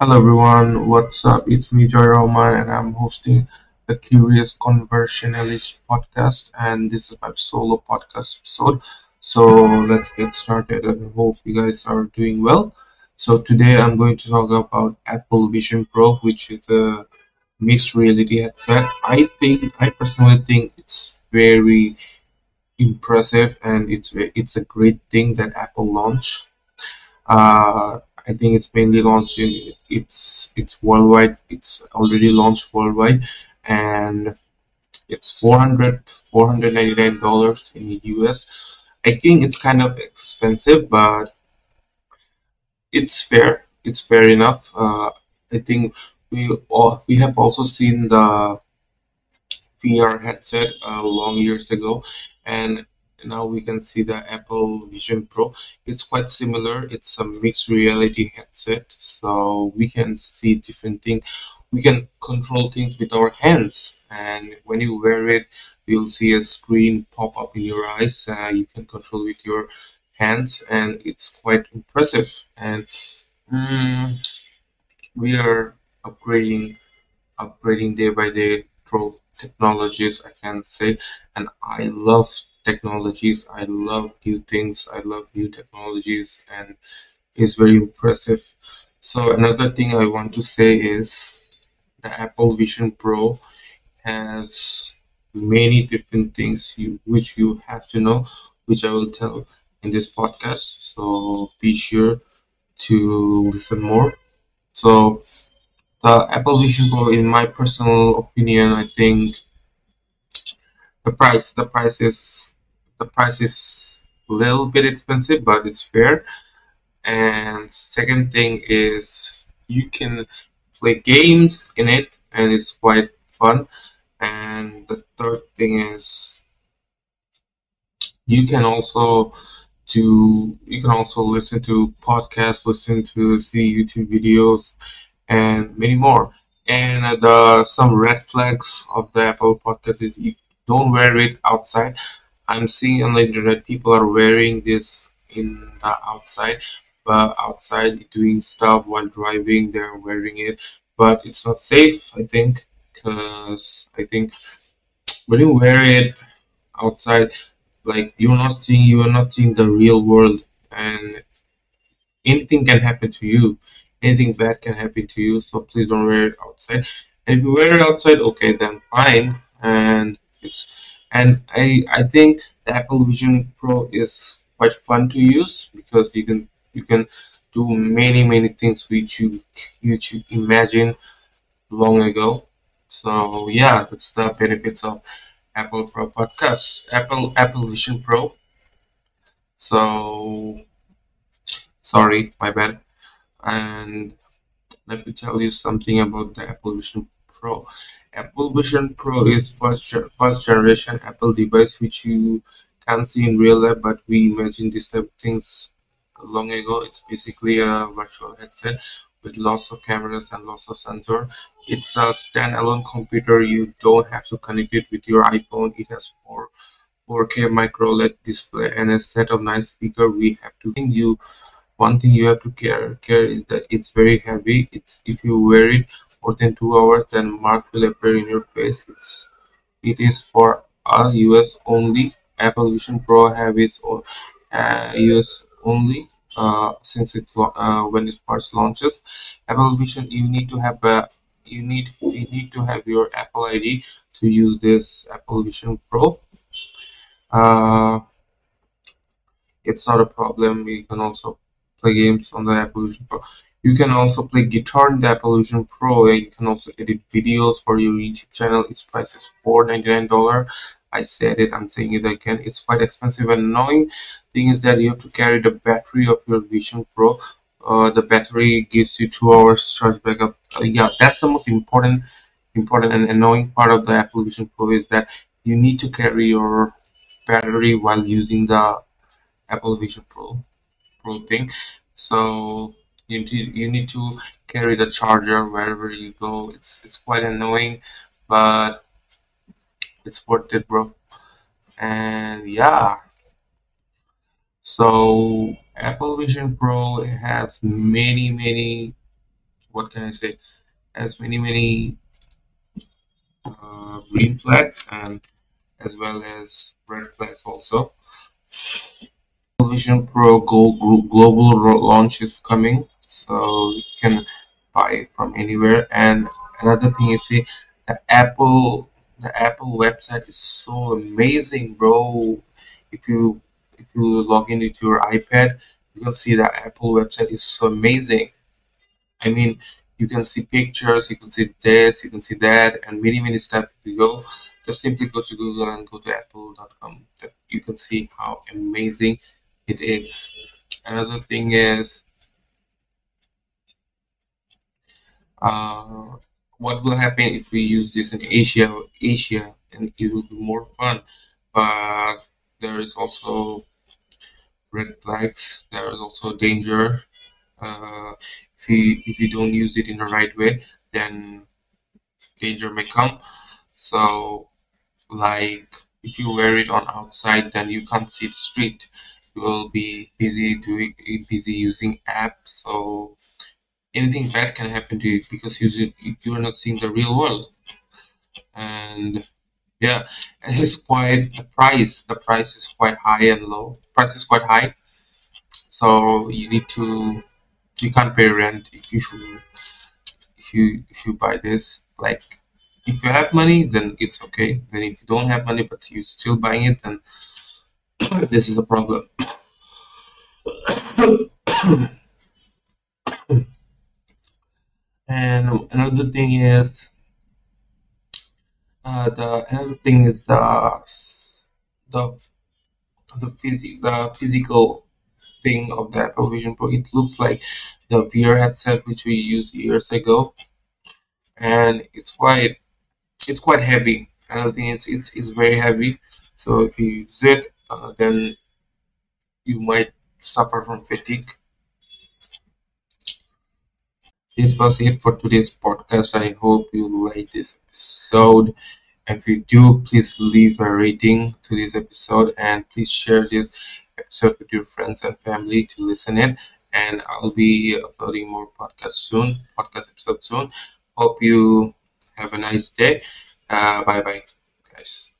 Hello everyone, what's up? It's me Joy Rahman and I'm hosting the Curious Conversationalist podcast and this is my solo podcast episode. So let's get started and hope you guys are doing well. So today I'm going to talk about Apple Vision Pro which is a mixed reality headset. I think I personally think it's very impressive and it's it's a great thing that Apple launched uh, I think it's mainly launched in it's it's worldwide. It's already launched worldwide, and it's four hundred four hundred ninety nine dollars in the US. I think it's kind of expensive, but it's fair. It's fair enough. Uh, I think we all, we have also seen the VR headset uh, long years ago, and now we can see the Apple Vision Pro. It's quite similar. It's a mixed reality headset, so we can see different things. We can control things with our hands, and when you wear it, you'll see a screen pop up in your eyes. Uh, you can control with your hands, and it's quite impressive. And mm, we are upgrading upgrading day by day technologies i can say and i love technologies. I love new things. I love new technologies and it's very impressive. So another thing i want to say is the apple vision pro has many different things you, which you have to know which i will tell in this podcast. So be sure to listen more. So the Apple Vision Pro, in my personal opinion, I think the price the price is the price is a little bit expensive, but it's fair. And second thing is you can play games in it, and it's quite fun. And the third thing is you can also do you can also listen to podcasts, listen to see YouTube videos, and many more. And uh, the some red flags of the Apple Podcast is you don't wear it outside. I'm seeing on the internet people are wearing this in the outside, but outside doing stuff while driving, they're wearing it. But it's not safe, I think, because I think when you wear it outside, like you're not seeing you are not seeing the real world, and anything can happen to you anything bad can happen to you so please don't wear it outside and if you wear it outside okay then fine and it's and i i think the apple vision pro is quite fun to use because you can you can do many many things which you which you imagine long ago. So yeah that's the benefits of apple pro podcast apple apple vision pro. So sorry my bad. And let me tell you something about the Apple Vision Pro. Apple Vision Pro is first first generation Apple device which you can't see in real life, but we imagine these type of things long ago. It's basically a virtual headset with lots of cameras and lots of sensor. It's a standalone computer. You don't have to connect it with your iPhone. It has four 4K micro LED display and a set of nice speaker. We have to you one thing you have to care care is that it's very heavy it's if you wear it than two hours then mark will appear in your face. It's it is for us us only. Apple vision pro have its own uh, us only uh, since it uh, when it first launches. Apple vision you need to have a you need you need to have your apple id to use this apple vision pro. Uh, it's not a problem. You can also play games on the Apple Vision Pro. You can also play guitar in the Apple Vision Pro and you can also edit videos for your YouTube channel. Its price is $499. I said it, I'm saying it again. It's quite expensive and annoying thing is that you have to carry the battery of your Vision Pro. Uh, the battery gives you two hours charge backup. Uh, yeah, that's the most important important and annoying part of the Apple Vision Pro is that you need to carry your battery while using the Apple Vision Pro thing so you need, you need to carry the charger wherever you go. It's it's quite annoying but it's worth it bro. And yeah. So apple vision pro has many many what can I say? Has many many uh, green flags and as well as red flags also. Vision Pro global launch is coming, so you can buy it from anywhere. And another thing you see, the Apple the Apple website is so amazing, bro. If you if you log in with your iPad, you can see the Apple website is so amazing. I mean, you can see pictures, you can see this, you can see that, and many many. If you go, just simply go to Google and go to apple.com. You can see how amazing it is. Another thing is uh, what will happen if we use this in Asia Asia and it will be more fun. But there is also red flags. There is also danger. Uh, if you if you don't use it in the right way then danger may come. So like if you wear it on outside then you can't see the street. You will be busy doing busy using apps. So anything bad can happen to you because you you are not seeing the real world. And yeah and it's quite the price the price is quite high and low. Price is quite high. So you need to you can't pay rent if you if you if you buy this. Like if you have money then it's okay. Then if you don't have money but you're still buying it then this is a problem and another thing is uh, the another thing is the the the, phys- the physical thing of the Apple Vision Pro. It looks like the VR headset which we used years ago, and it's quite it's quite heavy. Another thing is it's it's very heavy. So if you use it, uh, then you might suffer from fatigue. This was it for today's podcast. I hope you like this episode. If you do, please leave a rating to this episode and please share this episode with your friends and family to listen in. And I'll be uploading more podcasts soon, podcast episodes soon. Hope you have a nice day. Uh, bye bye, guys.